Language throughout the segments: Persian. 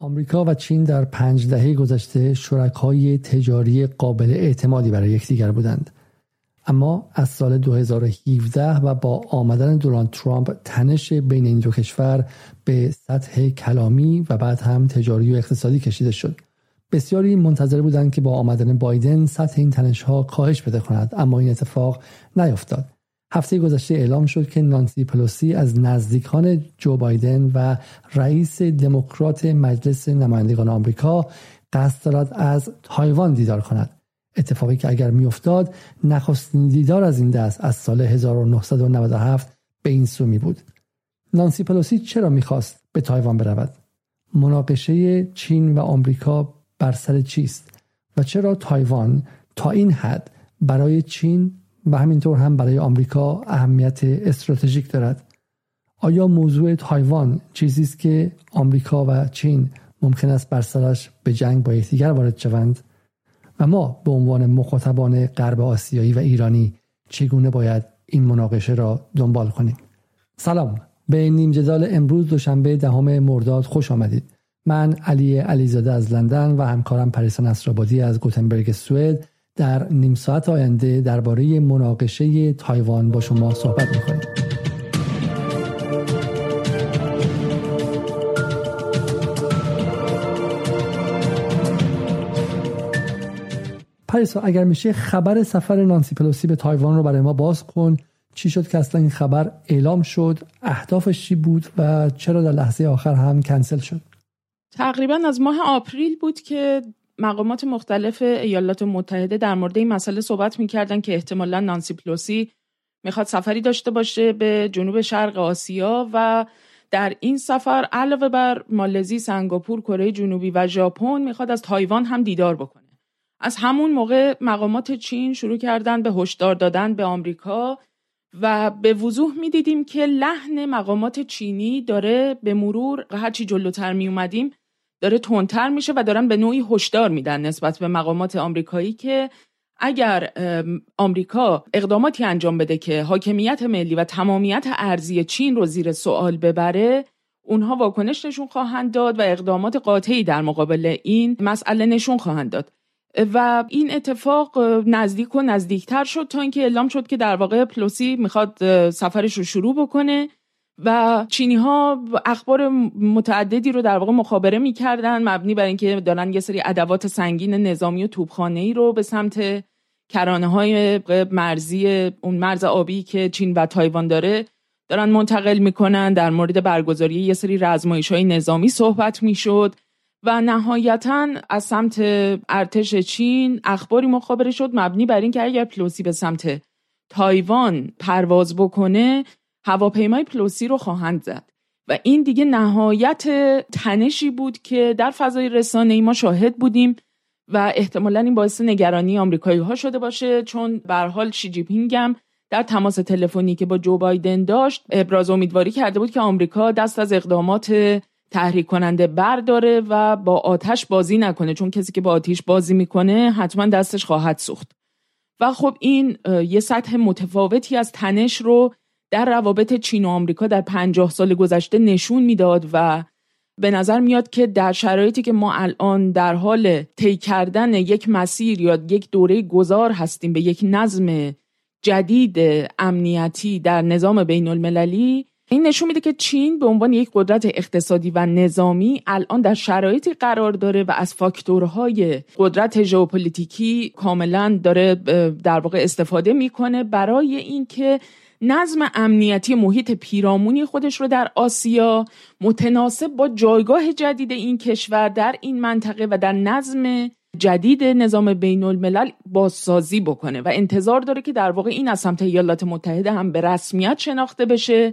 آمریکا و چین در پنج دهه گذشته شرکای تجاری قابل اعتمادی برای یکدیگر بودند. اما از سال 2017 و با آمدن دونالد ترامپ تنش بین این دو کشور به سطح کلامی و بعد هم تجاری و اقتصادی کشیده شد. بسیاری منتظر بودند که با آمدن بایدن سطح این تنش ها کاهش بده کند اما این اتفاق نیفتاد. هفته گذشته اعلام شد که نانسی پلوسی از نزدیکان جو بایدن و رئیس دموکرات مجلس نمایندگان آمریکا قصد دارد از تایوان دیدار کند. اتفاقی که اگر میافتاد نخستین دیدار از این دست از سال 1997 به این سو می بود. نانسی پلوسی چرا می‌خواست به تایوان برود؟ مناقشه چین و آمریکا بر سر چیست و چرا تایوان تا این حد برای چین و همینطور هم برای آمریکا اهمیت استراتژیک دارد. آیا موضوع تایوان چیزی است که آمریکا و چین ممکن است بر سرش به جنگ با یکدیگر وارد شوند؟ و ما به عنوان مخاطبان غرب آسیایی و ایرانی چگونه باید این مناقشه را دنبال کنیم؟ سلام. به نیم جدال امروز دوشنبه دهم مرداد خوش آمدید. من علی علیزاده از لندن و همکارم پریسا نصرآبادی از گوتنبرگ سوئد در نیم ساعت آینده درباره مناقشه تایوان با شما صحبت می‌کنیم. پریسا اگر میشه خبر سفر نانسی پلوسی به تایوان رو برای ما باز کن. چی شد که اصلا این خبر اعلام شد؟ اهدافش چی بود و چرا در لحظه آخر هم کنسل شد؟ تقریبا از ماه April بود که مقامات مختلف ایالات متحده در مورد این مسئله صحبت می‌کردن که احتمالا نانسی پلوسی می‌خواد سفری داشته باشه به جنوب شرق آسیا و در این سفر علاوه بر مالزی، سنگاپور، کره جنوبی و ژاپن می‌خواد از تایوان هم دیدار بکنه. از همون موقع مقامات چین شروع کردن به هشدار دادن به آمریکا و به وضوح می‌دیدیم که لحن مقامات چینی داره به مرور هرچی جلوتر می اومدیم داره تندتر میشه و دارن به نوعی هشدار میدن نسبت به مقامات آمریکایی که اگر آمریکا اقداماتی انجام بده که حاکمیت ملی و تمامیت ارزی چین رو زیر سوال ببره اونها واکنش نشون خواهند داد و اقدامات قاطعی در مقابل این مسئله نشون خواهند داد. و این اتفاق نزدیک و نزدیکتر شد تا اینکه اعلام شد که در واقع پلوسی می‌خواد سفرش رو شروع بکنه. و چینی ها اخبار متعددی رو در واقع مخابره می‌کردن مبنی بر اینکه دارن یه سری ادوات سنگین نظامی و توپخانه ای رو به سمت کرانه های مرزی اون مرز آبی که چین و تایوان داره دارن منتقل می‌کنن. در مورد برگزاری یه سری رزمایش های نظامی صحبت می‌شد و نهایتا از سمت ارتش چین اخباری مخابره شد مبنی بر اینکه اگر پلوسی به سمت تایوان پرواز بکنه هواپیمای پلوسی رو خواهند زد. و این دیگه نهایت تنشی بود که در فضای رسانه ای ما شاهد بودیم و احتمالا این باعث نگرانی آمریکایی ها شده باشه چون به هر حال شی پینگ در تماس تلفنی که با جو بایدن داشت ابراز امیدواری کرده بود که آمریکا دست از اقدامات تحریک کننده برداره و با آتش بازی نکنه. چون کسی که با آتیش بازی می‌کنه حتما دستش خواهد سوخت. و خب این یه سطح متفاوتی از تنش رو در روابط چین و آمریکا در پنجاه سال گذشته نشون می‌داد و به نظر میاد که در شرایطی که ما الان در حال طی کردن یک مسیر یا یک دوره گذار هستیم به یک نظم جدید امنیتی در نظام بین المللی این نشون میده که چین به عنوان یک قدرت اقتصادی و نظامی الان در شرایطی قرار داره و از فاکتورهای قدرت ژئوپلیتیکی کاملا داره در واقع استفاده می‌کنه برای اینکه نظم امنیتی محیط پیرامونی خودش رو در آسیا متناسب با جایگاه جدید این کشور در این منطقه و در نظم جدید نظام بین الملل بازسازی بکنه و انتظار داره که در واقع این از سمت ایالات متحده هم به رسمیت شناخته بشه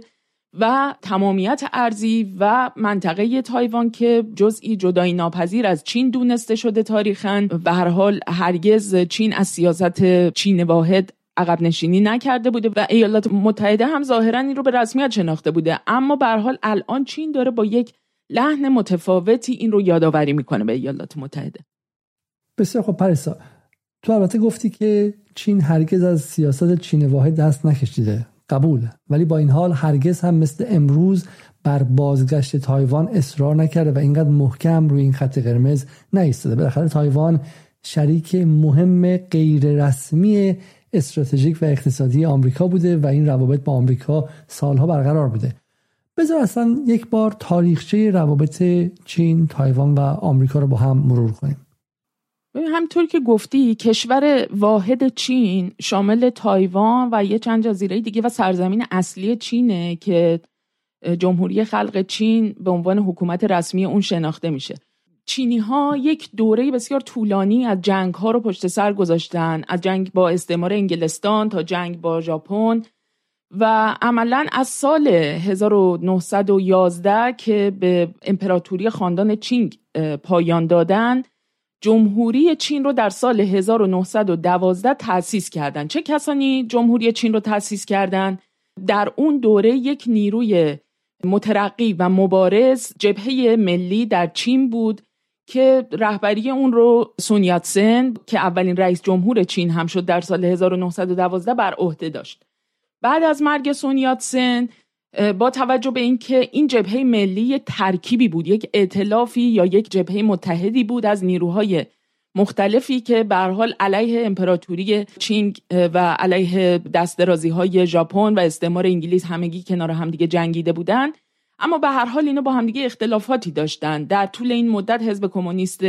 و تمامیت ارزی و منطقه تایوان که جزئی جدایی ناپذیر از چین دونسته شده تاریخا. به هر حال هرگز چین از سیاست چین واحد عقب نشینی نکرده بوده و ایالات متحده هم ظاهرا این رو به رسمیت شناخته بوده. اما به حال الان چین داره با یک لحن متفاوتی این رو یادآوری می‌کنه به ایالات متحده. بسیار خب پریسا تو البته گفتی که چین هرگز از سیاست چین واحد دست نکشیده. قبول. ولی با این حال هرگز هم مثل امروز بر بازگشت تایوان اصرار نکرده و اینقدر محکم روی این خط قرمز نایستاده بالاخره تایوان شریک مهم غیر رسمی استراتژیک و اقتصادی آمریکا بوده و این روابط با آمریکا سالها برقرار بوده. بذار اصلا یک بار تاریخچه روابط چین، تایوان و آمریکا رو با هم مرور کنیم. همطور که گفتی کشور واحد چین شامل تایوان و یه چند جزیره دیگه و سرزمین اصلی چینه که جمهوری خلق چین به عنوان حکومت رسمی اون شناخته میشه. چینی ها یک دوره بسیار طولانی از جنگ ها رو پشت سر گذاشتن از جنگ با استعمار انگلستان تا جنگ با ژاپن و عملا از سال 1911 که به امپراتوری خاندان چینگ پایان دادن جمهوری چین رو در سال 1912 تأسیس کردند. چه کسانی جمهوری چین رو تأسیس کردند؟ در اون دوره یک نیروی مترقی و مبارز جبهه ملی در چین بود که رهبری اون رو سن که اولین رئیس جمهور چین هم شد در سال 1912 بر عهده داشت. بعد از مرگ سن با توجه به اینکه این جبهه ملی ترکیبی بود یک ائتلافی یا یک جبهه متحدی بود از نیروهای مختلفی که به حال علیه امپراتوری چینگ و علیه دسترازی های ژاپن و استعمار انگلیس همگی کنار همدیگه جنگیده بودند اما به هر حال اینا با همدیگه اختلافاتی داشتن. در طول این مدت حزب کمونیست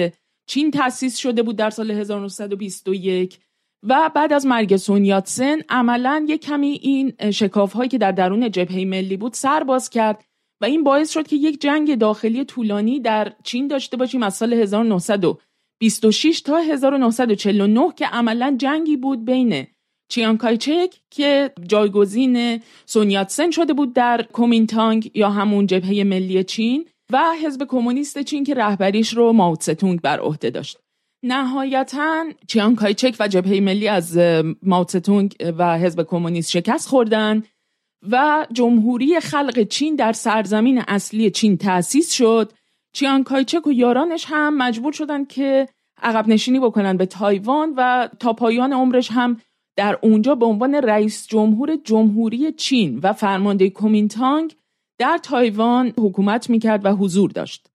چین تأسیس شده بود در سال 1921 و بعد از مرگ سونیاتسن عملا یک کمی این شکاف هایی که در درون جبهه ملی بود سر باز کرد و این باعث شد که یک جنگ داخلی طولانی در چین داشته باشیم از سال 1926 تا 1949 که عملا جنگی بود بین چیان کایچک که جایگزین سونیاتسن شده بود در کومینتانگ یا همون جبهه ملی چین و حزب کمونیست چین که رهبریش رو ماوتستونگ بر عهده داشت. نهایتا چیان کایچک و جبهه ملی از ماوتستونگ و حزب کمونیست شکست خوردن و جمهوری خلق چین در سرزمین اصلی چین تأسیس شد. چیان کایچک و یارانش هم مجبور شدن که عقب نشینی بکنن به تایوان و تا پایان عمرش هم در اونجا به عنوان رئیس جمهور جمهوری چین و فرمانده کومینتانگ در تایوان حکومت می‌کرد و حضور داشت.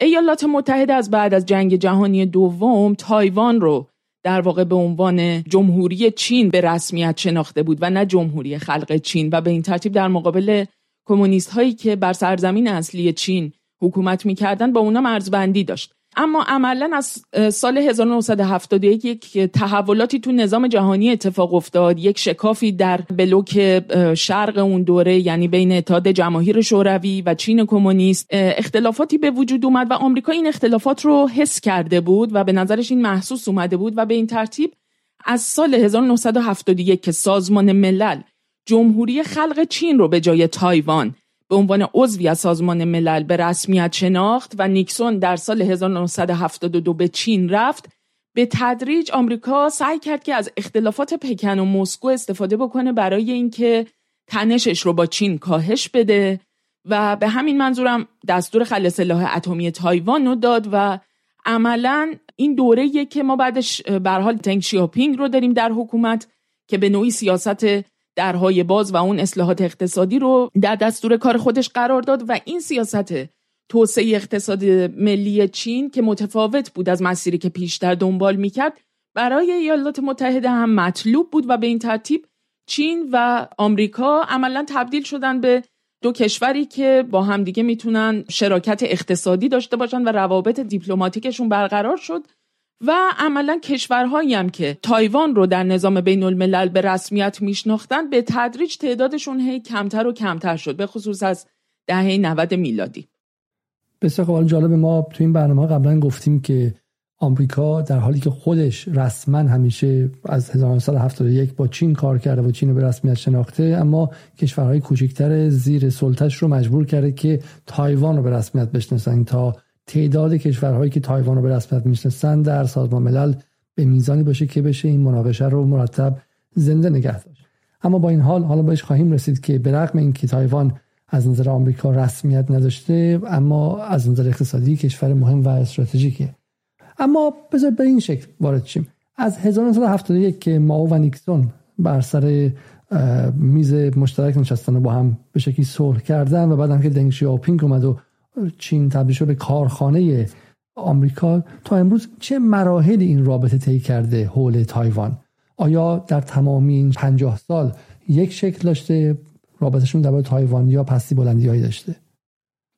ایالات متحده از بعد از جنگ جهانی دوم تایوان رو در واقع به عنوان جمهوری چین به رسمیت شناخته بود و نه جمهوری خلق چین و به این ترتیب در مقابل کمونیست هایی که بر سرزمین اصلی چین حکومت می‌کردن با اونا مرزبندی داشت اما عملا از سال 1971 یک تحولاتی تو نظام جهانی اتفاق افتاد. یک شکافی در بلوک شرق اون دوره یعنی بین اتحاد جماهیر شوروی و چین کمونیست. اختلافاتی به وجود اومد و آمریکا این اختلافات رو حس کرده بود و به نظرش این محسوس اومده بود و به این ترتیب از سال 1971 که سازمان ملل جمهوری خلق چین رو به جای تایوان به عنوان عضوی از سازمان ملل به رسمیت شناخت و نیکسون در سال 1972 به چین رفت. به تدریج آمریکا سعی کرد که از اختلافات پکن و مسکو استفاده بکنه برای اینکه تنشش رو با چین کاهش بده و به همین منظورم دستور خل سلاح اتمی تایوان رو داد و عملا این دوره که ما بعدش به حال تنگ شیاپینگ رو داریم در حکومت که به نوعی سیاست درهای باز و اون اصلاحات اقتصادی رو در دستور کار خودش قرار داد و این سیاست توسعه اقتصاد ملی چین که متفاوت بود از مسیری که پیشتر دنبال می‌کرد برای ایالات متحده هم مطلوب بود و به این ترتیب چین و آمریکا عملا تبدیل شدن به دو کشوری که با همدیگه می‌تونن شراکت اقتصادی داشته باشن و روابط دیپلماتیکشون برقرار شد. و عملا کشورهایی هم که تایوان رو در نظام بین الملل به رسمیت میشناختن به تدریج تعدادشون هی کمتر و کمتر شد به خصوص از دهه 90 میلادی. بسیار خوب جالب ما تو این برنامه قبلا گفتیم که آمریکا در حالی که خودش رسما همیشه از 1971 با چین کار کرده و چین رو به رسمیت شناخته اما کشورهای کوچکتر زیر سلطش رو مجبور کرده که تایوان رو به رسمیت بشناسن تا تعداد کشورهایی که تایوان رو به رسمیت می‌شناسن در سازمان ملل به میزانی باشه که بشه این مناقشه رو مرتب زنده نگه داشت. اما با این حال حالا بهش خواهیم رسید که به رغم اینکه تایوان از نظر آمریکا رسمیت نداشته اما از نظر اقتصادی کشور مهم و استراتژیکه اما بذار به این شکل وارد شیم. از 1971 که ماو و نیکسون بر سر میز مشترک نشستن و با هم به شکلی صلح کردن و بعدم که دنگ شیاپینگ اومد و چین تبدیل شد به کارخانه آمریکا تا امروز چه مراحلی این رابطه طی کرده حول تایوان؟ آیا در تمامی این پنجاه سال یک شکل داشته رابطهشون در تایوان یا پستی بلندی هایی داشته؟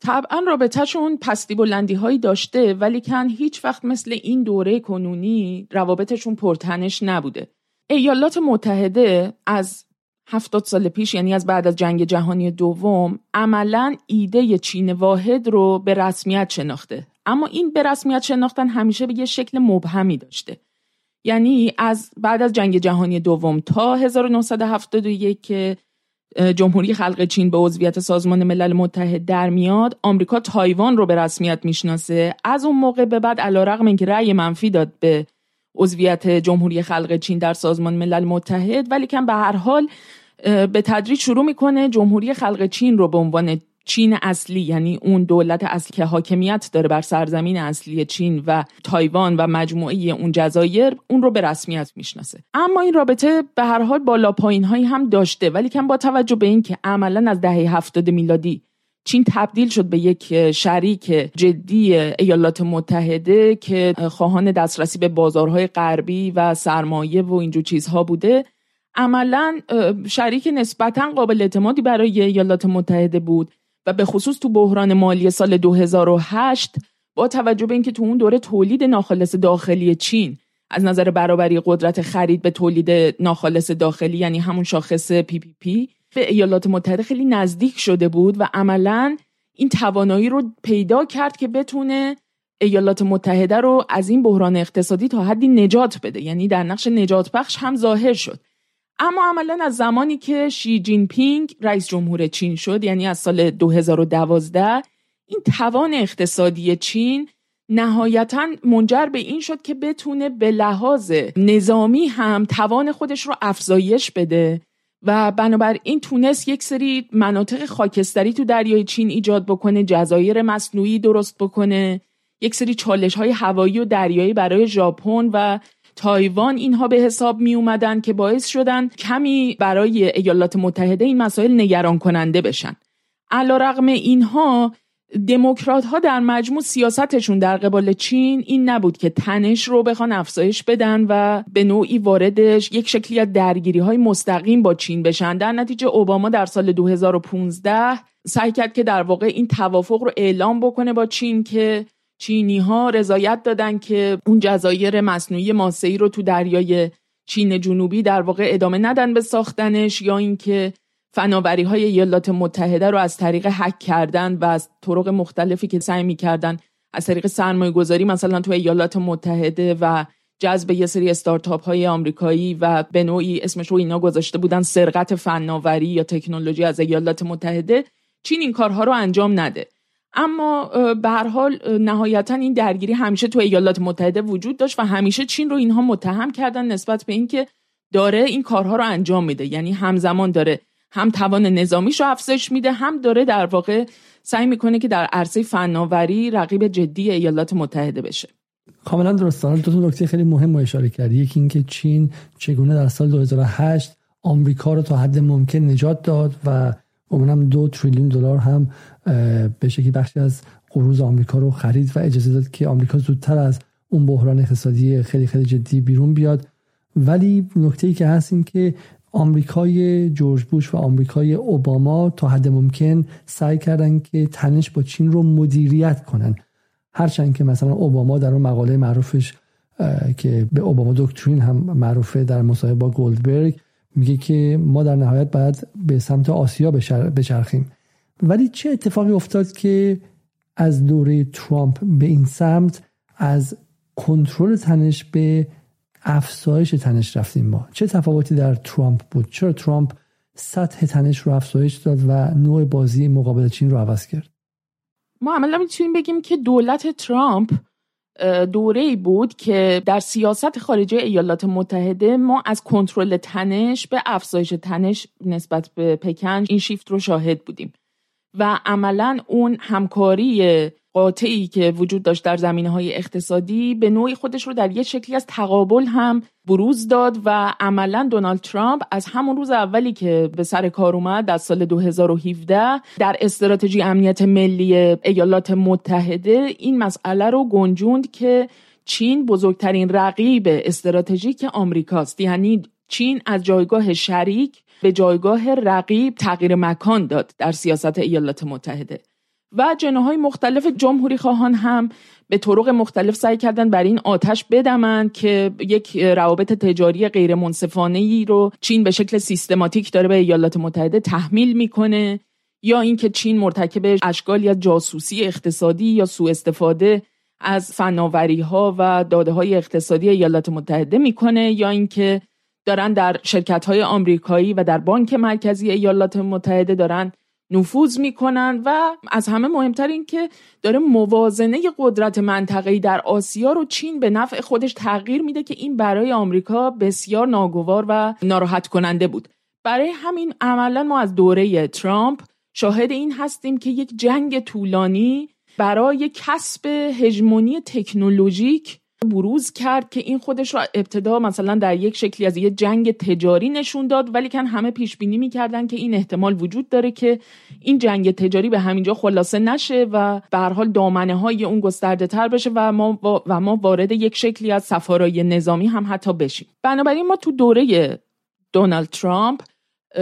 طبعا رابطهشون پستی بلندی هایی داشته ولی کن هیچ وقت مثل این دوره کنونی روابطشون پرتنش نبوده. ایالات متحده از هفتاد سال پیش یعنی از بعد از جنگ جهانی دوم عملا ایده چین واحد رو به رسمیت شناخته. اما این به رسمیت شناختن همیشه به یه شکل مبهمی داشته. یعنی از بعد از جنگ جهانی دوم تا 1971 که جمهوری خلق چین به عضویت سازمان ملل متحد در میاد آمریکا تایوان رو به رسمیت می‌شناسه. از اون موقع به بعد علیرغم اینکه رأی منفی داد به عضویت جمهوری خلق چین در سازمان ملل متحد ولی کم به هر حال به تدریج شروع می‌کنه جمهوری خلق چین رو به عنوان چین اصلی یعنی اون دولت اصلی که حاکمیت داره بر سرزمین اصلی چین و تایوان و مجموعه اون جزایر اون رو به رسمیت می‌شناسه. اما این رابطه به هر حال بالا پایین هایی هم داشته ولی کم با توجه به اینکه عملا از دهه هفتاد میلادی چین تبدیل شد به یک شریک جدی ایالات متحده که خواهان دسترسی به بازارهای غربی و سرمایه و اینجور چیزها بوده. عملا شریک نسبتا قابل اعتمادی برای ایالات متحده بود و به خصوص تو بحران مالی سال 2008 با توجه به اینکه تو اون دوره تولید ناخالص داخلی چین از نظر برابری قدرت خرید به تولید ناخالص داخلی یعنی همون شاخص PPP به ایالات متحده خیلی نزدیک شده بود و عملا این توانایی رو پیدا کرد که بتونه ایالات متحده رو از این بحران اقتصادی تا حدی نجات بده. یعنی در نقش نجات بخش هم ظاهر شد. اما عملا از زمانی که شی جین پینگ رئیس جمهور چین شد یعنی از سال 2012 این توان اقتصادی چین نهایتا منجر به این شد که بتونه به لحاظ نظامی هم توان خودش رو افزایش بده و بنابراین تونست یک سری مناطق خاکستری تو دریای چین ایجاد بکنه جزایر مصنوعی درست بکنه یک سری چالش های هوایی و دریایی برای ژاپن و تایوان اینها به حساب می اومدن که باعث شدن کمی برای ایالات متحده این مسائل نگران کننده بشن. علا رقم اینها دموکرات ها در مجموع سیاستشون در قبال چین این نبود که تنش رو بخوان افزایش بدن و به نوعی واردش یک شکلی از درگیری های مستقیم با چین بشن. در نتیجه اوباما در سال 2015 سعی کرد که در واقع این توافق رو اعلام بکنه با چین که چینی ها رضایت دادن که اون جزایر مصنوعی ماسه‌ای رو تو دریای چین جنوبی در واقع ادامه ندن به ساختنش یا اینکه فناوری های ایالات متحده رو از طریق حک کردن و از طرق مختلفی که سعی می‌کردن از طریق سرمایه گذاری مثلا تو ایالات متحده و جذب یه سری استارتاپ های آمریکایی و به نوعی اسمش رو اینا گذاشته بودن سرقت فناوری یا تکنولوژی از ایالات متحده چین این کارها رو انجام نده. اما به هر حال نهایتا این درگیری همیشه تو ایالات متحده وجود داشت و همیشه چین رو اینها متهم کردن نسبت به اینکه داره این کارها رو انجام میده. یعنی همزمان داره هم توان نظامیش رو افزایش میده هم داره در واقع سعی می‌کنه که در عرصه فناوری رقیب جدی ایالات متحده بشه. کاملا درست. دو تا نکته خیلی مهم رو اشاره کردی یکی اینکه چین چگونه در سال 2008 آمریکا رو تا حد ممکن نجات داد و اونم دو تریلیون دلار هم به شکلی بخشی از قروض آمریکا رو خرید و اجازه داد که آمریکا زودتر از اون بحران اقتصادی خیلی خیلی جدی بیرون بیاد. ولی نکته ای که هست این که آمریکای جورج بوش و آمریکای اوباما تا حد ممکن سعی کردن که تنش با چین رو مدیریت کنن. هرچند که مثلا اوباما در اون مقاله معروفش که به اوباما دکترین هم معروفه در مصاحبه با گولدبرگ میگه که ما در نهایت باید به سمت آسیا بچرخیم. ولی چه اتفاقی افتاد که از دوره ترامپ به این سمت از کنترل تنش به افزایش تنش رفتیم ما؟ چه تفاوتی در ترامپ بود؟ چرا ترامپ سطح تنش رو افزایش داد و نوع بازی مقابل چین رو عوض کرد؟ ما عملا می‌تونیم بگیم که دولت ترامپ دوره ای بود که در سیاست خارجی ایالات متحده ما از کنترل تنش به افزایش تنش نسبت به پکن این شیفت رو شاهد بودیم. و عملا اون همکاری قاطعی که وجود داشت در زمینه های اقتصادی به نوعی خودش رو در یه شکلی از تقابل هم بروز داد و عملا دونالد ترامپ از همون روز اولی که به سر کار اومد در سال 2017 در استراتژی امنیت ملی ایالات متحده این مسئله رو گنجوند که چین بزرگترین رقیب استراتژیک آمریکاست. یعنی چین از جایگاه شریک به جایگاه رقیب تغییر مکان داد در سیاست ایالات متحده. و جناهای مختلف جمهوری خواهان هم به طرق مختلف سعی کردن بر این آتش بدمن که یک روابط تجاری غیر منصفانه ای رو چین به شکل سیستماتیک داره به ایالات متحده تحمیل می‌کنه یا اینکه چین مرتکب اشکالی از جاسوسی اقتصادی یا سوء استفاده از فناوری ها و داده های اقتصادی ایالات متحده می‌کنه یا اینکه دارن در شرکت های آمریکایی و در بانک مرکزی ایالات متحده دارن نفوذ می‌کنن و از همه مهمتر این که داره موازنه قدرت منطقه‌ای در آسیا رو چین به نفع خودش تغییر میده که این برای آمریکا بسیار ناگوار و ناراحت کننده بود. برای همین عملا ما از دوره ترامپ شاهد این هستیم که یک جنگ طولانی برای کسب هژمونی تکنولوژیک بروز کرد که این خودش رو ابتدا مثلا در یک شکلی از یه جنگ تجاری نشون داد ولی کن همه پیش بینی می‌کردن که این احتمال وجود داره که این جنگ تجاری به همینجا خلاصه نشه و به هر حال دامنه های اون گسترده تر بشه و ما و ما وارد یک شکلی از سفارای نظامی هم حتی بشیم. بنابراین ما تو دوره دونالد ترامپ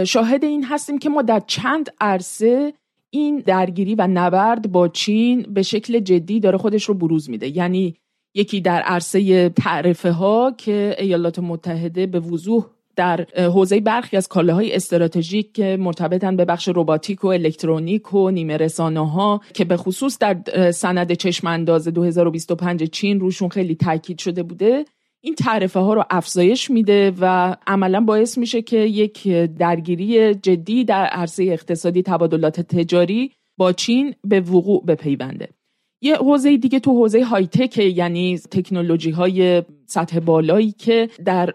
شاهد این هستیم که ما در چند عرصه این درگیری و نبرد با چین به شکل جدی داره خودش رو بروز میده. یعنی یکی در عرصه تعرفه ها که ایالات متحده به وضوح در حوزه برخی از کالاهای استراتژیک که مرتبطن به بخش روباتیک و الکترونیک و نیمه رسانه ها که به خصوص در سند چشم انداز 2025 چین روشون خیلی تاکید شده بوده این تعرفه ها رو افزایش میده و عملا باعث میشه که یک درگیری جدی در عرصه اقتصادی تبادلات تجاری با چین به وقوع بپیونده. یه حوزه دیگه تو حوزه های تک یعنی تکنولوژی های سطح بالایی که در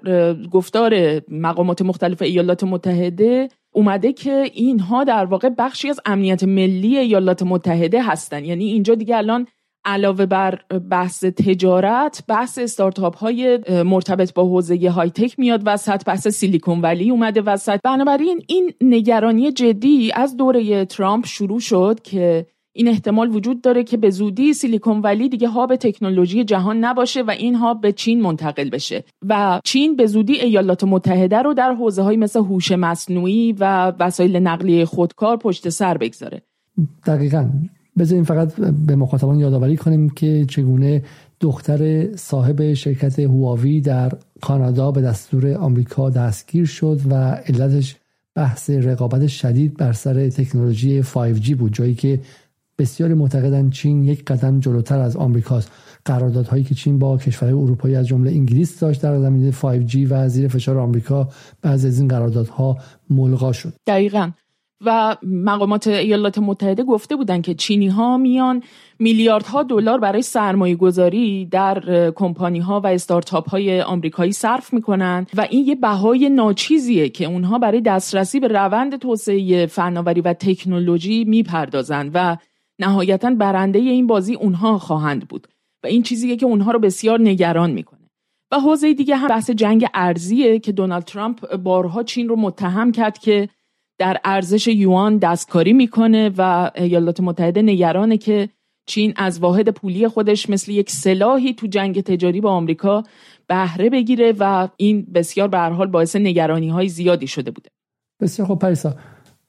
گفتار مقامات مختلف ایالات متحده اومده که اینها در واقع بخشی از امنیت ملی ایالات متحده هستن. یعنی اینجا دیگه الان علاوه بر بحث تجارت بحث استارتاپ های مرتبط با حوزه های تک میاد وسط بحث سیلیکون ولی اومده وسط. بنابراین این نگرانی جدی از دوره ترامپ شروع شد که این احتمال وجود داره که به زودی سیلیکون ولی دیگه هاب تکنولوژی جهان نباشه و این هاب به چین منتقل بشه. و چین به زودی ایالات متحده رو در حوزه های مثل هوش مصنوعی و وسایل نقلیه خودکار پشت سر بگذاره. دقیقا. بذاریم فقط به مخاطبان یادآوری کنیم که چگونه دختر صاحب شرکت هواوی در کانادا به دستور آمریکا دستگیر شد و علتش بحث رقابت شدید بر سر تکنولوژی 5G بود جایی که بسیاری معتقدند چین یک قدم جلوتر از آمریکاست. قراردادهایی که چین با کشورهای اروپایی از جمله انگلیس داشت در زمینه 5G و زیر فشار آمریکا بعضی از این قراردادها ملغا شد. دقیقا. و مقامات ایالات متحده گفته بودند که چینی ها میان میلیاردها دلار برای سرمایه گذاری در کمپانی ها و استارتاپ های آمریکایی صرف می‌کنن و این یه بهای ناچیزیه که اونها برای دسترسی به روند توسعه فناوری و تکنولوژی می‌پردازند و نهایتا برنده این بازی اونها خواهند بود و این چیزیه که اونها رو بسیار نگران می‌کنه. و حوزه دیگه هم بحث جنگ ارزیه که دونالد ترامپ بارها چین رو متهم کرد که در ارزش یوان دستکاری می‌کنه و ایالات متحده نگرانه که چین از واحد پولی خودش مثل یک سلاحی تو جنگ تجاری با آمریکا بهره بگیره و این بسیار به هر حال باعث نگرانی های زیادی شده بوده. بسیار خب پریسا.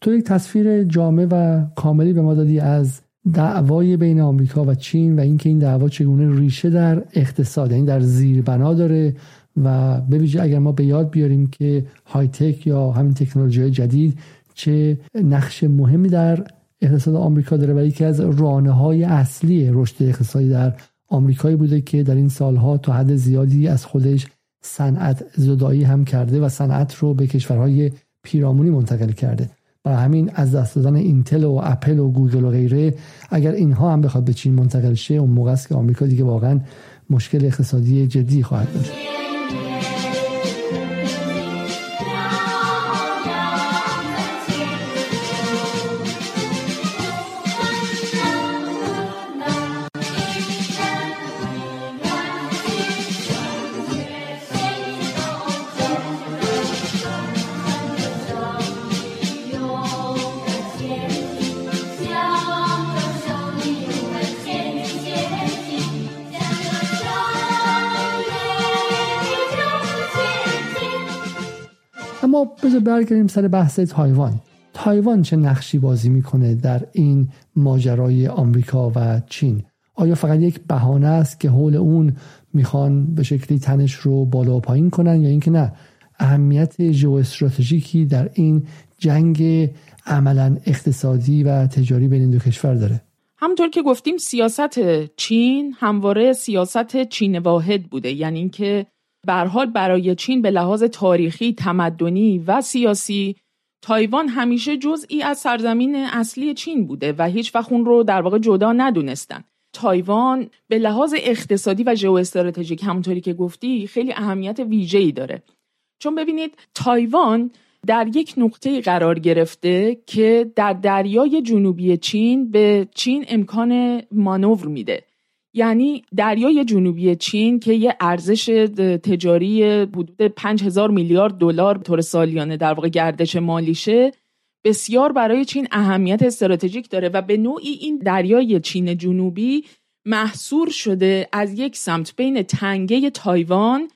تو یک تصویر جامع و کاملی به ما دادی از دعوای بین آمریکا و چین و اینکه این دعوا چگونه ریشه در اقتصاد یعنی در زیربنا داره و به اگر ما به یاد بیاریم که high-tech یا همین تکنولوژی جدید چه نقش مهمی در اقتصاد آمریکا داره و یکی از رانه های اصلی رشد اقتصادی در آمریکایی بوده که در این سالها تا حد زیادی از خودش صنعت زدایی هم کرده و صنعت رو به کشورهای پیرامونی منتقل کرده. و همین از دست دادن اینتل و اپل و گوگل و غیره اگر اینها هم بخواد به چین منتقل شه اون موقع است که آمریکا دیگه واقعا مشکل اقتصادی جدی خواهد داشت. اما بذار برگردیم سر بحث تایوان. تایوان چه نقشی بازی می‌کنه در این ماجرای آمریکا و چین؟ آیا فقط یک بهانه است که حول اون می‌خوان به شکلی تنش رو بالا و پایین کنن یا اینکه نه؟ اهمیت ژئواستراتژیکی در این جنگ عملا اقتصادی و تجاری بین این دو کشور داره. همونطور که گفتیم سیاست چین همواره سیاست چین واحد بوده. یعنی اینکه حال برای چین به لحاظ تاریخی، تمدنی و سیاسی تایوان همیشه جزئی از سرزمین اصلی چین بوده و هیچ وقت اون رو در واقع جدا ندونستن. تایوان به لحاظ اقتصادی و ژئواستراتژیک همونطوری که گفتی خیلی اهمیت ویژه‌ای داره. چون ببینید تایوان در یک نقطه قرار گرفته که در دریای جنوبی چین به چین امکان مانور میده یعنی دریای جنوبی چین که یه ارزش تجاری حدود 5000 میلیارد دلار طور سالیانه در واقع گردش مالیشه بسیار برای چین اهمیت استراتژیک داره و به نوعی این دریای چین جنوبی محصور شده از یک سمت بین تنگه تایوان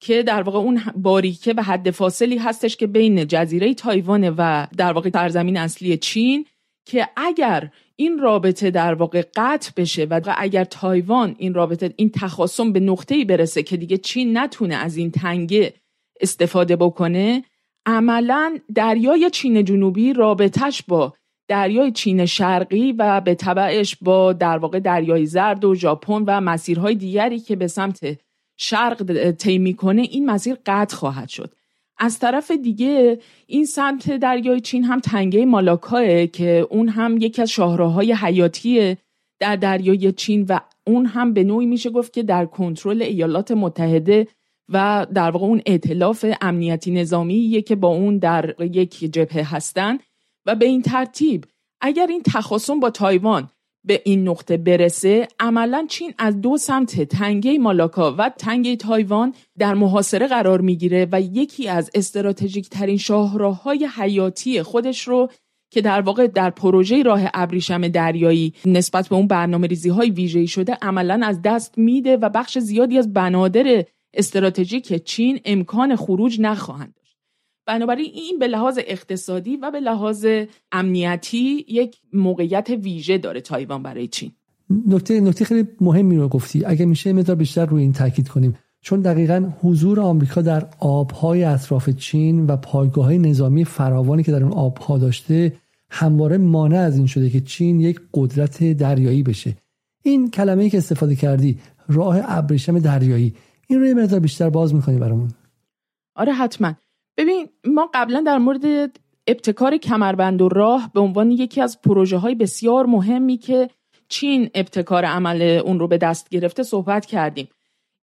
که در واقع اون باریکه و حد فاصلی هستش که بین جزیره تایوان و در واقع سرزمین اصلی چین که اگر این رابطه در واقع قطع بشه و اگر تایوان این رابطه این تخاصم به نقطه‌ای برسه که دیگه چین نتونه از این تنگه استفاده بکنه عملا دریای چین جنوبی رابطش با دریای چین شرقی و به تبعش با در واقع دریای زرد و ژاپن و مسیرهای دیگری که به سمت شرق طی می‌کنه این مسیر قطع خواهد شد. از طرف دیگه این سمت دریای چین هم تنگه مالاکاه که اون هم یکی از شاهراهای حیاتی در دریای چین و اون هم به نوعی میشه گفت که در کنترل ایالات متحده و در واقع اون ائتلاف امنیتی نظامی که با اون در یک جبهه هستن. و به این ترتیب اگر این تخاصم با تایوان به این نقطه برسه عملا چین از دو سمت تنگه مالاکا و تنگه تایوان در محاصره قرار می‌گیره و یکی از استراتژیک ترین شاهراهای حیاتی خودش رو که در واقع در پروژه راه ابریشم دریایی نسبت به اون برنامه ریزی های ویژه‌ای شده عملا از دست میده و بخش زیادی از بنادر استراتژیک چین امکان خروج نخواهند بنابراین این به لحاظ اقتصادی و به لحاظ امنیتی یک موقعیت ویژه داره تایوان برای چین. نکته نکته خیلی مهمی رو گفتی. اگه میشه مقدار بیشتر روی این تاکید کنیم. چون دقیقا حضور آمریکا در آبهای اطراف چین و پایگاه های نظامی فراوانی که در اون آبها داشته همواره مانع از این شده که چین یک قدرت دریایی بشه. این کلمه که استفاده کردی راه ابریشم دریایی. این رو یه مقدار بیشتر باز می‌کنی برامون. آره حتما. ببین ما قبلا در مورد ابتکار کمربند و راه به عنوان یکی از پروژه های بسیار مهمی که چین ابتکار عمل اون رو به دست گرفته صحبت کردیم.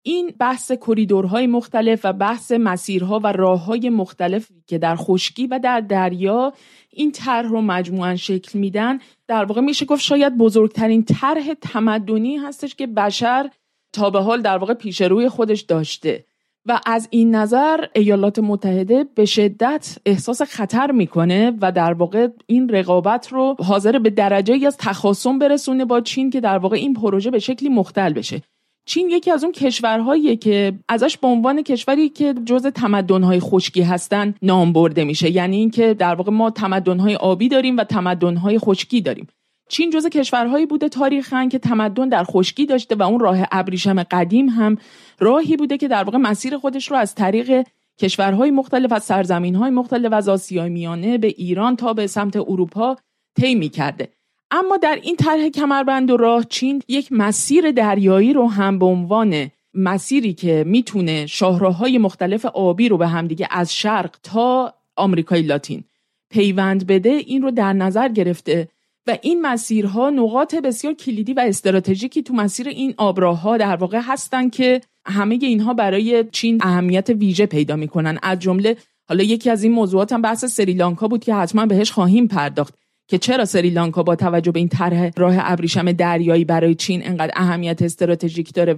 این بحث کریدورهای مختلف و بحث مسیرها و راههای مختلف که در خشکی و در دریا این طرح رو مجموعا شکل میدن در واقع میشه گفت شاید بزرگترین طرح تمدنی هستش که بشر تا به حال در واقع پیش روی خودش داشته. و از این نظر ایالات متحده به شدت احساس خطر می‌کنه و در واقع این رقابت رو حاضر به درجه از تخاصم برسونه با چین که در واقع این پروژه به شکلی مختل بشه. چین یکی از اون کشورهاییه که ازش به عنوان کشوری که جز تمدنهای خشکی هستن نام برده میشه. یعنی اینکه در واقع ما تمدنهای آبی داریم و تمدنهای خشکی داریم. چین جز کشورهایی بوده تاریخا که تمدن در خشکی داشته و اون راه ابریشم قدیم هم راهی بوده که در واقع مسیر خودش رو از طریق کشورهای مختلف از سرزمینهای مختلف از آسیای میانه به ایران تا به سمت اروپا طی کرده اما در این طرح کمربند و راه چین یک مسیر دریایی رو هم به عنوان مسیری که می‌تونه شاهراهای مختلف آبی رو به همدیگه از شرق تا آمریکای لاتین پیوند بده این رو در نظر گرفته و این مسیرها نقاط بسیار کلیدی و استراتژیکی تو مسیر این آبراها در واقع هستن که همه اینها برای چین اهمیت ویژه پیدا می‌کنن. از جمله حالا یکی از این موضوعات هم بحث سریلانکا بود که حتما بهش خواهیم پرداخت که چرا سریلانکا با توجه به این طرح راه ابریشم دریایی برای چین انقدر اهمیت استراتژیک داره؟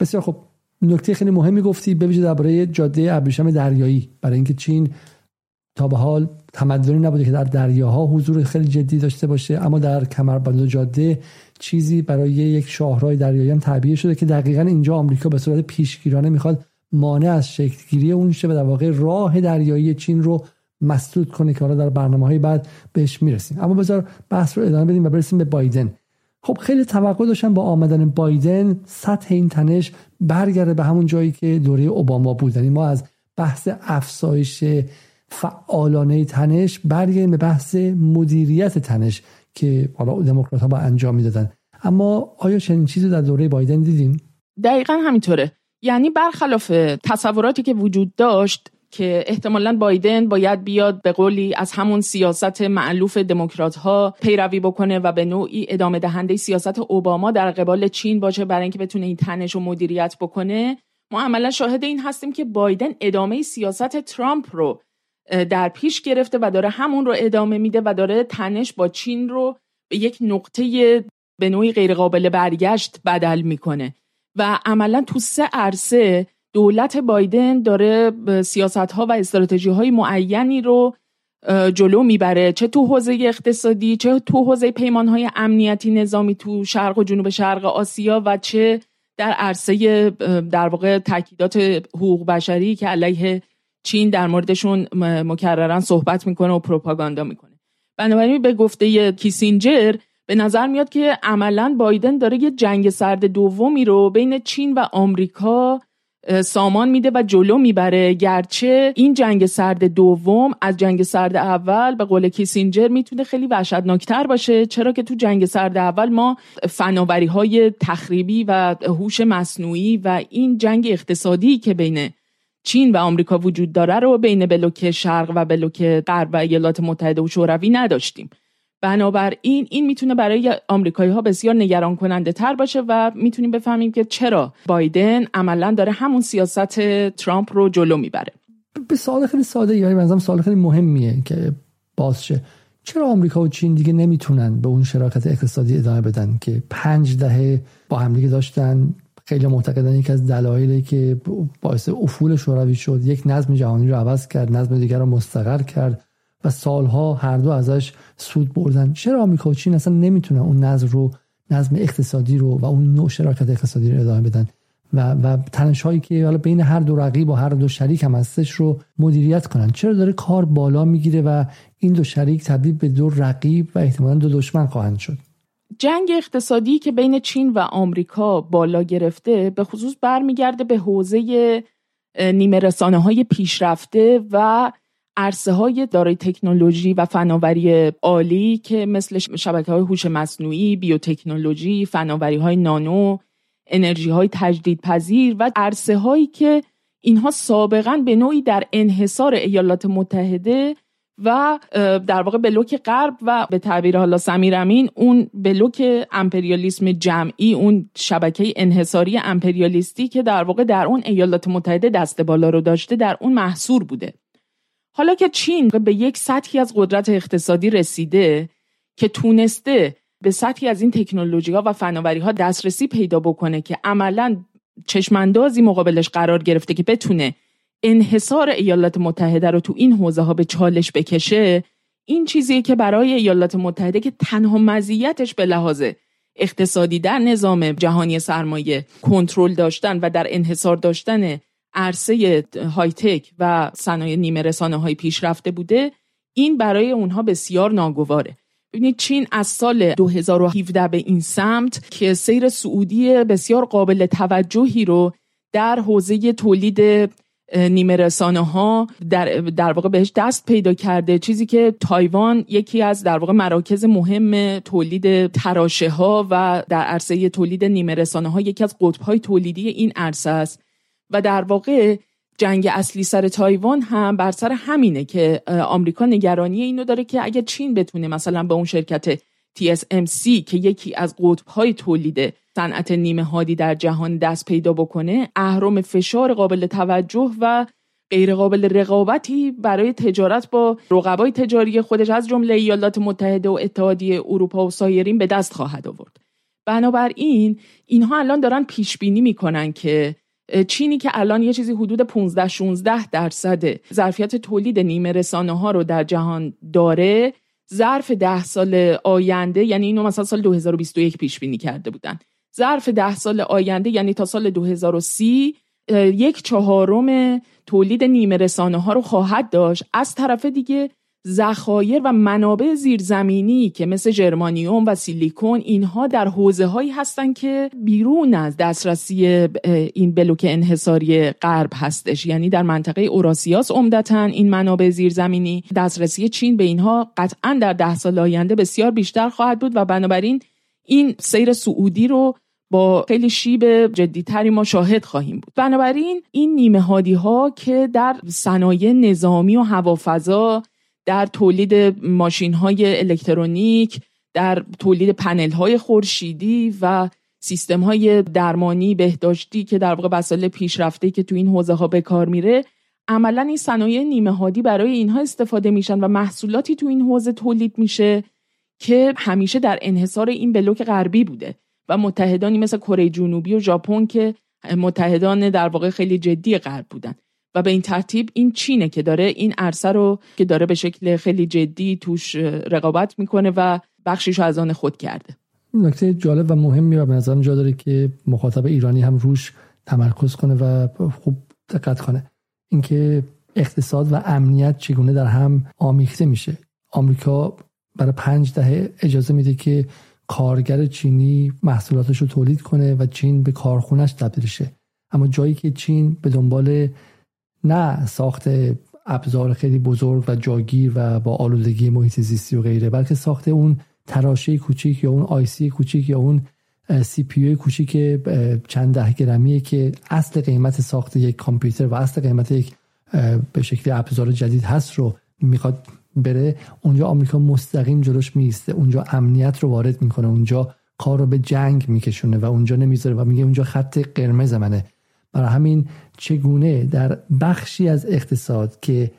بسیار خب نکته خیلی مهمی گفتی بویژه درباره جاده ابریشم دریایی. برای اینکه چین تا به حال تمدنی نبوده که در دریاها حضور خیلی جدی داشته باشه اما در کمربند و جاده چیزی برای یک شاهرای دریایی هم تعبیه شده که دقیقا اینجا آمریکا به صورت پیشگیرانه می‌خواد مانع از شکلگیری اون شه و در واقع راه دریایی چین رو مسدود کنه که حالا در برنامه های بعد بهش می‌رسیم. اما بذار بحث رو ادامه بدیم و برسیم به بایدن. خب خیلی توقع داشتن با آمدن بایدن سطح این تنش برگرده به همون جایی که دوره اوباما بود. یعنی ما از بحث افزایش فعالانه تنش برگردیم به بحث مدیریت تنش که حالا دموکرات ها با انجام می‌دادن. اما آیا چنین چیزی در دوره بایدن دیدیم دقیقا همینطوره. یعنی برخلاف تصوراتی که وجود داشت که احتمالا بایدن باید بیاد به قولی از همون سیاست معلوف دموکرات ها پیروی بکنه و به نوعی ادامه دهنده سیاست اوباما در قبال چین باشه برای اینکه بتونه این تنش رو مدیریت بکنه ما عملا شاهد این هستیم که بایدن ادامه سیاست ترامپ رو در پیش گرفته و داره همون رو ادامه میده و داره تنش با چین رو به یک نقطه به نوعی غیرقابل برگشت بدل می‌کنه. و عملا تو سه عرصه دولت بایدن داره سیاست ها و استراتژی های معینی رو جلو می‌بره. چه تو حوزه اقتصادی چه تو حوزه پیمان های امنیتی نظامی تو شرق و جنوب شرق آسیا و چه در عرصه در واقع تاکیدات حقوق بشری که علیه چین در موردشون مکررن صحبت می‌کنه و پروپاگاندا می‌کنه. بنابراین به گفته کیسینجر به نظر میاد که عملا بایدن داره یه جنگ سرد دومی رو بین چین و آمریکا سامان میده و جلو می‌بره. گرچه این جنگ سرد دوم از جنگ سرد اول به قول کیسینجر می‌تونه خیلی وحشتناکتر باشه. چرا که تو جنگ سرد اول ما فناوری های تخریبی و هوش مصنوعی و این جنگ اقتصادی که بین چین و آمریکا وجود داره رو بین بلوک شرق و بلوک غرب و ایالات متحده و شوروی نداشتیم. بنابراین این می‌تونه برای آمریکایی ها بسیار نگران کننده تر باشه و می‌تونیم بفهمیم که چرا بایدن عملا داره همون سیاست ترامپ رو جلو می‌بره. به سوال خیلی ساده یعنی بنظرم سوال خیلی مهمیه که باز شه. چرا آمریکا و چین دیگه نمی‌تونن به اون شراکت اقتصادی ادامه بدن که پنج دهه با همدیگه داشتن خیلی معتقدن یکی از دلایلی که باعث افول شوروی شد یک نظم جهانی رو عوض کرد نظم دیگر رو مستقر کرد و سالها هر دو ازش سود بردن. چرا آمریکا و چین اصلا نمی‌تونن اون نظم رو نظم اقتصادی رو و اون نوع شراکت اقتصادی رو ادامه بدن؟ و و تنش هایی که حالا بین هر دو رقیب و هر دو شریک هم هستش رو مدیریت کنن. چرا داره کار بالا می‌گیره و این دو شریک تبدیل به دو رقیب و احتمالا دو دشمن خواهند شد؟ جنگ اقتصادی که بین چین و آمریکا بالا گرفته به خصوص برمیگرده به حوزه نیمه رسانه های پیشرفته و عرصه های دارای تکنولوژی و فناوری عالی که مثل شبکه های هوش مصنوعی، بیوتکنولوژی، فناوری های نانو، انرژی های تجدید پذیر و عرصه هایی که اینها سابقا به نوعی در انحصار ایالات متحده و در واقع بلوک غرب و به تعبیر حالا سمیر امین اون بلوک امپریالیسم جمعی اون شبکه انحصاری امپریالیستی که در واقع در اون ایالات متحده دست بالا رو داشته در اون محصور بوده. حالا که چین به یک سطحی از قدرت اقتصادی رسیده که تونسته به سطحی از این تکنولوژی ها و فناوری ها دسترسی پیدا بکنه که عملا چشماندازی مقابلش قرار گرفته که بتونه انحصار ایالات متحده رو تو این حوزه ها به چالش بکشه این چیزیه که برای ایالات متحده که تنها مزیتش به لحاظ اقتصادی در نظام جهانی سرمایه کنترل داشتن و در انحصار داشتن عرصه های تک و صنایع نیمه رسانه های پیشرفته بوده این برای اونها بسیار ناگواره. ببینید چین از سال 2017 به این سمت که سیر سعودی بسیار قابل توجهی رو در حوزه تولید نیمه رسانه ها در, در واقع بهش دست پیدا کرده. چیزی که تایوان یکی از در واقع مراکز مهم تولید تراشه ها و در عرصه تولید نیمه رسانه ها یکی از قطب های تولیدی این عرصه است. و در واقع جنگ اصلی سر تایوان هم بر سر همینه که آمریکا نگرانی اینو داره که اگر چین بتونه مثلا به اون شرکت TSMC که یکی از قطب‌های تولید صنعت نیمه هادی در جهان دست پیدا بکنه اهرام فشار قابل توجه و غیر قابل رقابتی برای تجارت با رقبای تجاری خودش از جمله ایالات متحده و اتحادیه اروپا و سایرین به دست خواهد آورد. بنابراین اینها الان دارن پیش بینی می‌کنن که چینی که الان یه چیزی حدود 15 16 درصد ظرفیت تولید نیمه رسانه ها رو در جهان داره ظرف ده سال آینده یعنی اینو مثلا سال 2021 پیش بینی کرده بودن. ظرف ده سال آینده یعنی تا سال 2030 یک چهارم تولید نیمه رسانه ها رو خواهد داشت. از طرف دیگه ذخایر و منابع زیرزمینی که مثل جرمانیوم و سیلیکون اینها در حوزه هایی هستن که بیرون از دسترسی این بلوک انحصاری غرب هستش. یعنی در منطقه اوراسیاس عمدتا این منابع زیرزمینی دسترسی چین به اینها قطعا در ده سال آینده بسیار بیشتر خواهد بود و بنابراین این سیر سعودی رو با خیلی شیب جدیتری ما شاهد خواهیم بود. بنابراین این نیمه هادی ها که در صنایع نظامی و هوافضا در تولید ماشین های الکترونیک در تولید پنل های خورشیدی و سیستم های درمانی بهداشتی که در واقع وسایل پیشرفته که تو این حوزه ها به کار میره عملا این صنایع نیمه هادی برای اینها استفاده میشن و محصولاتی تو این حوزه تولید میشه که همیشه در انحصار این بلوک غربی بوده و متحدانی مثل کره جنوبی و ژاپن که متحدان در واقع خیلی جدی غرب بودن. و به این ترتیب این چینه که داره این عرصه رو که داره به شکل خیلی جدی توش رقابت می‌کنه و بخشیش از آن خود کرده. نکته جالب و مهمی و به نظرم جا داره که مخاطب ایرانی هم روش تمرکز کنه و خوب دقت کنه. اینکه اقتصاد و امنیت چگونه در هم آمیخته میشه. آمریکا برای پنج دهه اجازه میده که کارگر چینی محصولاتش رو تولید کنه و چین به کارخونش تبدیل شه. اما جایی که چین به دنبال نه ساخت ابزار خیلی بزرگ و جاگیر و با آلودگی محیط زیستی و غیره بلکه ساخت اون تراشه کوچیک یا اون آیسی کوچیک یا اون سی پی کوچیک چند ده گرمیه که اصل قیمت ساخت یک کامپیوتر و اصل قیمت یک به شکل ابزار جدید هست رو می‌خواد بره. اونجا آمریکا مستقیم جلوش میسته اونجا امنیت رو وارد می‌کنه. اونجا کار رو به جنگ میکشونه و اونجا نمی‌ذاره و میگه اونجا خط قرمز منه. برای همین چگونه در بخشی از اقتصاد که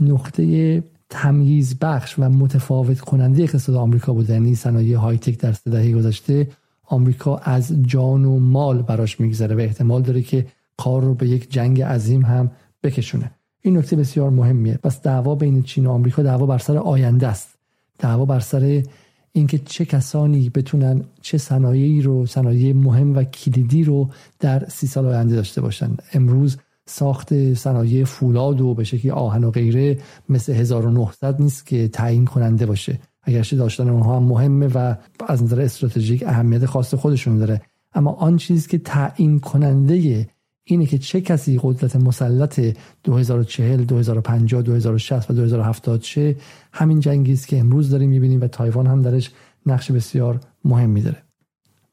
نقطه تمییز بخش و متفاوت کننده اقتصاد آمریکا بوده یعنی صنایع های تک در دهه گذشته آمریکا از جان و مال براش میگذره و احتمال داره که کار رو به یک جنگ عظیم هم بکشونه. این نکته بسیار مهمیه. پس دعوا بین چین و آمریکا دعوا بر سر آینده است. دعوا بر سر اینکه چه کسانی بتونن چه صنایعی رو صنایع مهم و کلیدی رو در سی سال آینده داشته باشن. امروز ساخت صنایع فولاد و به شکلی آهن و غیره مثل 1900 نیست که تعیین کننده باشه. اگرچه داشتن اونها هم مهمه و از نظر استراتژیک اهمیت خاص خودشون داره. اما آن چیزی که تعیین کننده اینه که چه کسی قدرت مسلط 2040 2050 2060 و 2070 چه همین جنگی است که امروز داریم می‌بینیم و تایوان هم درش نقش بسیار مهمی داره.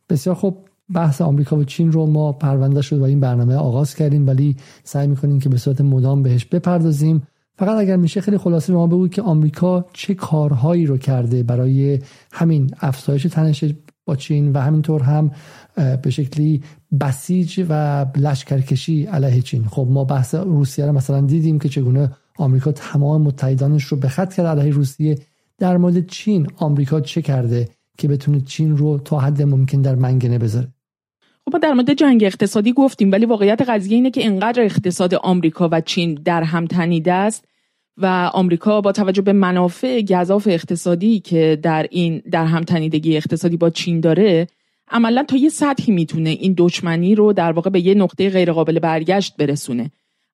بسیار خوب. بحث آمریکا و چین رو ما پرونده شد و این برنامه آغاز کردیم ولی سعی می‌کنیم که به صورت مدام بهش بپردازیم. فقط اگر میشه خیلی خلاصه به ما بگوید که آمریکا چه کارهایی رو کرده برای همین افزایش تنش با چین و همینطور هم به شکلی بسیج و لشکرکشی علیه چین. خب ما بحث روسیه رو مثلا دیدیم که چگونه آمریکا تمام متحدانش رو به خط کرد علیه روسیه. در مورد چین آمریکا چه کرده که بتونه چین رو تا حد ممکن در منگنه بذاره؟ خب در مورد جنگ اقتصادی گفتیم ولی واقعیت قضیه اینه که انقدر اقتصاد آمریکا و چین در هم تنیده است و آمریکا با توجه به منافع گذاف اقتصادی که در این در هم تنیدگی اقتصادی با چین داره عملا تا یه سطحی می‌تونه این دشمنی رو در واقع به یه نقطه غیرقابل برگشت برسونه.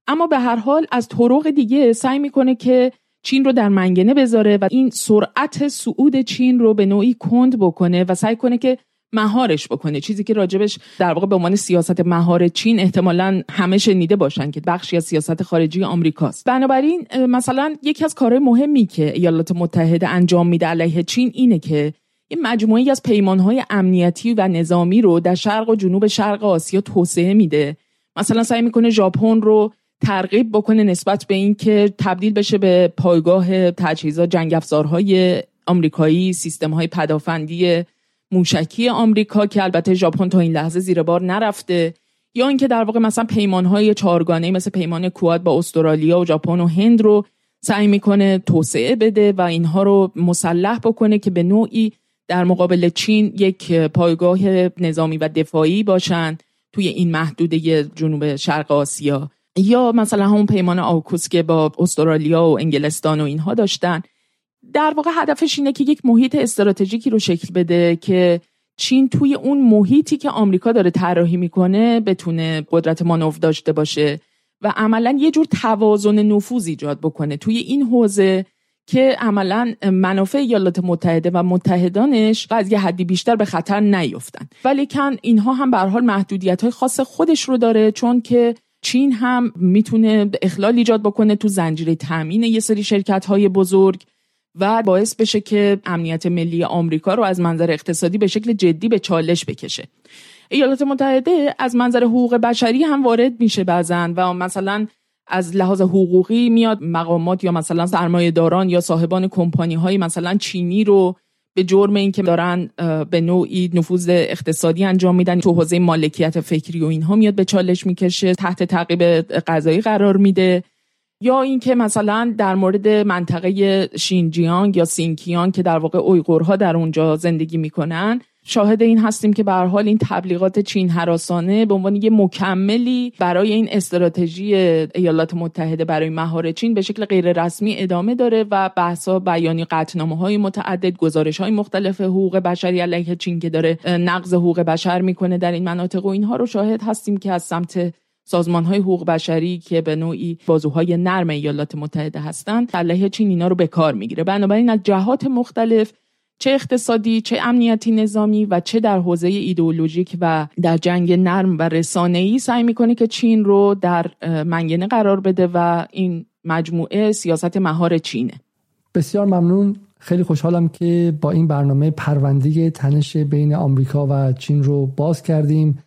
اما به هر حال از طرق دیگه سعی می‌کنه که چین رو در منگنه بذاره و این سرعت صعود چین رو به نوعی کند بکنه و سعی کنه که مهارش بکنه. چیزی که راجبش در واقع به عنوان سیاست مهار چین احتمالا همه شنیده باشن که بخشی از سیاست خارجی آمریکاست. بنابراین مثلا یکی از کارهای مهمی که ایالات متحده انجام میده علیه چین اینه که این مجموعی از پیمانهای امنیتی و نظامی رو در شرق و جنوب شرق آسیا توسعه میده. مثلا سعی می‌کنه ژاپن رو ترغیب بکنه نسبت به اینکه تبدیل بشه به پایگاه تجهیزات جنگ افزارهای آمریکایی سیستم های پدافندی موشکی آمریکا که البته ژاپن تا این لحظه زیر بار نرفته یا اینکه در واقع مثلا پیمان های چهارگانه مثل پیمان کواد با استرالیا و ژاپن و هند رو سعی می‌کنه توسعه بده و اینها رو مسلح بکنه که به نوعی در مقابل چین یک پایگاه نظامی و دفاعی باشن توی این محدوده جنوب شرق آسیا. یا مثلا همون پیمان آوکوس که با استرالیا و انگلستان و اینها داشتن. در واقع هدفش اینه که یک محیط استراتژیکی رو شکل بده که چین توی اون محیطی که آمریکا داره طراحی می‌کنه بتونه قدرت مانور داشته باشه و عملا یه جور توازن نفوذ ایجاد بکنه. توی این حوزه که عملا منافع ایالات متحده و متحدانش از یه حدی بیشتر به خطر نیفتن. ولی کن اینها هم به حال محدودیت های خاص خودش رو داره چون که چین هم می‌تونه اخلال ایجاد بکنه تو زنجیره تامین یه سری شرکت های بزرگ. و باعث بشه که امنیت ملی آمریکا رو از منظر اقتصادی به شکل جدی به چالش بکشه. ایالات متحده از منظر حقوق بشری هم وارد میشه بعضن و مثلا از لحاظ حقوقی میاد مقامات یا مثلا سرمایه داران یا صاحبان کمپانی های مثلا چینی رو به جرم اینکه دارن به نوعی نفوذ اقتصادی انجام میدن تو حوزه مالکیت فکری و اینها میاد به چالش می‌کشه تحت تعقیب قضایی قرار میده. یا اینکه مثلا در مورد منطقه شینجیانگ یا سینکیان که در واقع اویغورها در اونجا زندگی می‌کنن شاهد این هستیم که به حال این تبلیغات چین حراسانه به عنوان یه مکملی برای این استراتژی ایالات متحده برای مهار چین به شکل غیر رسمی ادامه داره و بحثا بیانی قطنامه های متعدد گزارش های مختلف حقوق بشری علیه چین که داره نقض حقوق بشر می‌کنه در این مناطق و اینها رو شاهد هستیم که از سمت سازمان های حقوق بشری که به نوعی بازوهای نرم ایالات متحده هستند علیه چین اینا رو به کار می‌گیره. بنابراین از جهات مختلف چه اقتصادی چه امنیتی نظامی و چه در حوزه ایدئولوژیک و در جنگ نرم و ای سعی می‌کنه که چین رو در منگنه قرار بده و این مجموعه سیاست مهار چینه. بسیار ممنون. خیلی خوشحالم که با این برنامه پرونده تنش بین آمریکا و چین رو باز کردیم.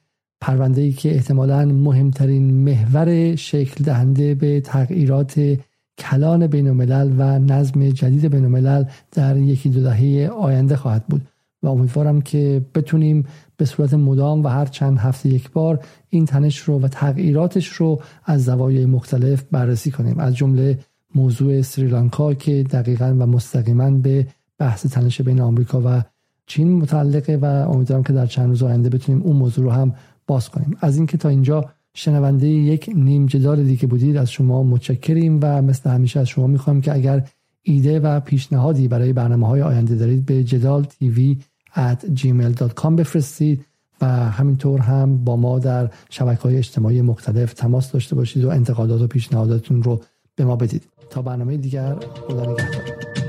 پرونده ای که احتمالا مهمترین محور شکل دهنده به تغییرات کلان بین الملل و نظم جدید بین الملل در یکی دو دهه آینده خواهد بود و امیدوارم که بتونیم به صورت مدام و هر چند هفته یک بار این تنش رو و تغییراتش رو از زوایای مختلف بررسی کنیم. از جمله موضوع سریلانکا که دقیقا و مستقیما به بحث تنش بین آمریکا و چین متعلقه و امیدوارم که در چند روز آینده بتونیم اون موضوع رو هم باز کنیم. از اینکه تا اینجا شنونده یک نیم جدال دیگه بودید از شما متشکریم و مثل همیشه از شما می‌خوام که اگر ایده و پیشنهادی برای برنامه های آینده دارید به جدال تیوی at gmail.com بفرستید و همینطور هم با ما در شبکه های اجتماعی مختلف تماس داشته باشید و انتقادات و پیشنهاداتتون رو به ما بدید. تا برنامه دیگر خدا نگهدار.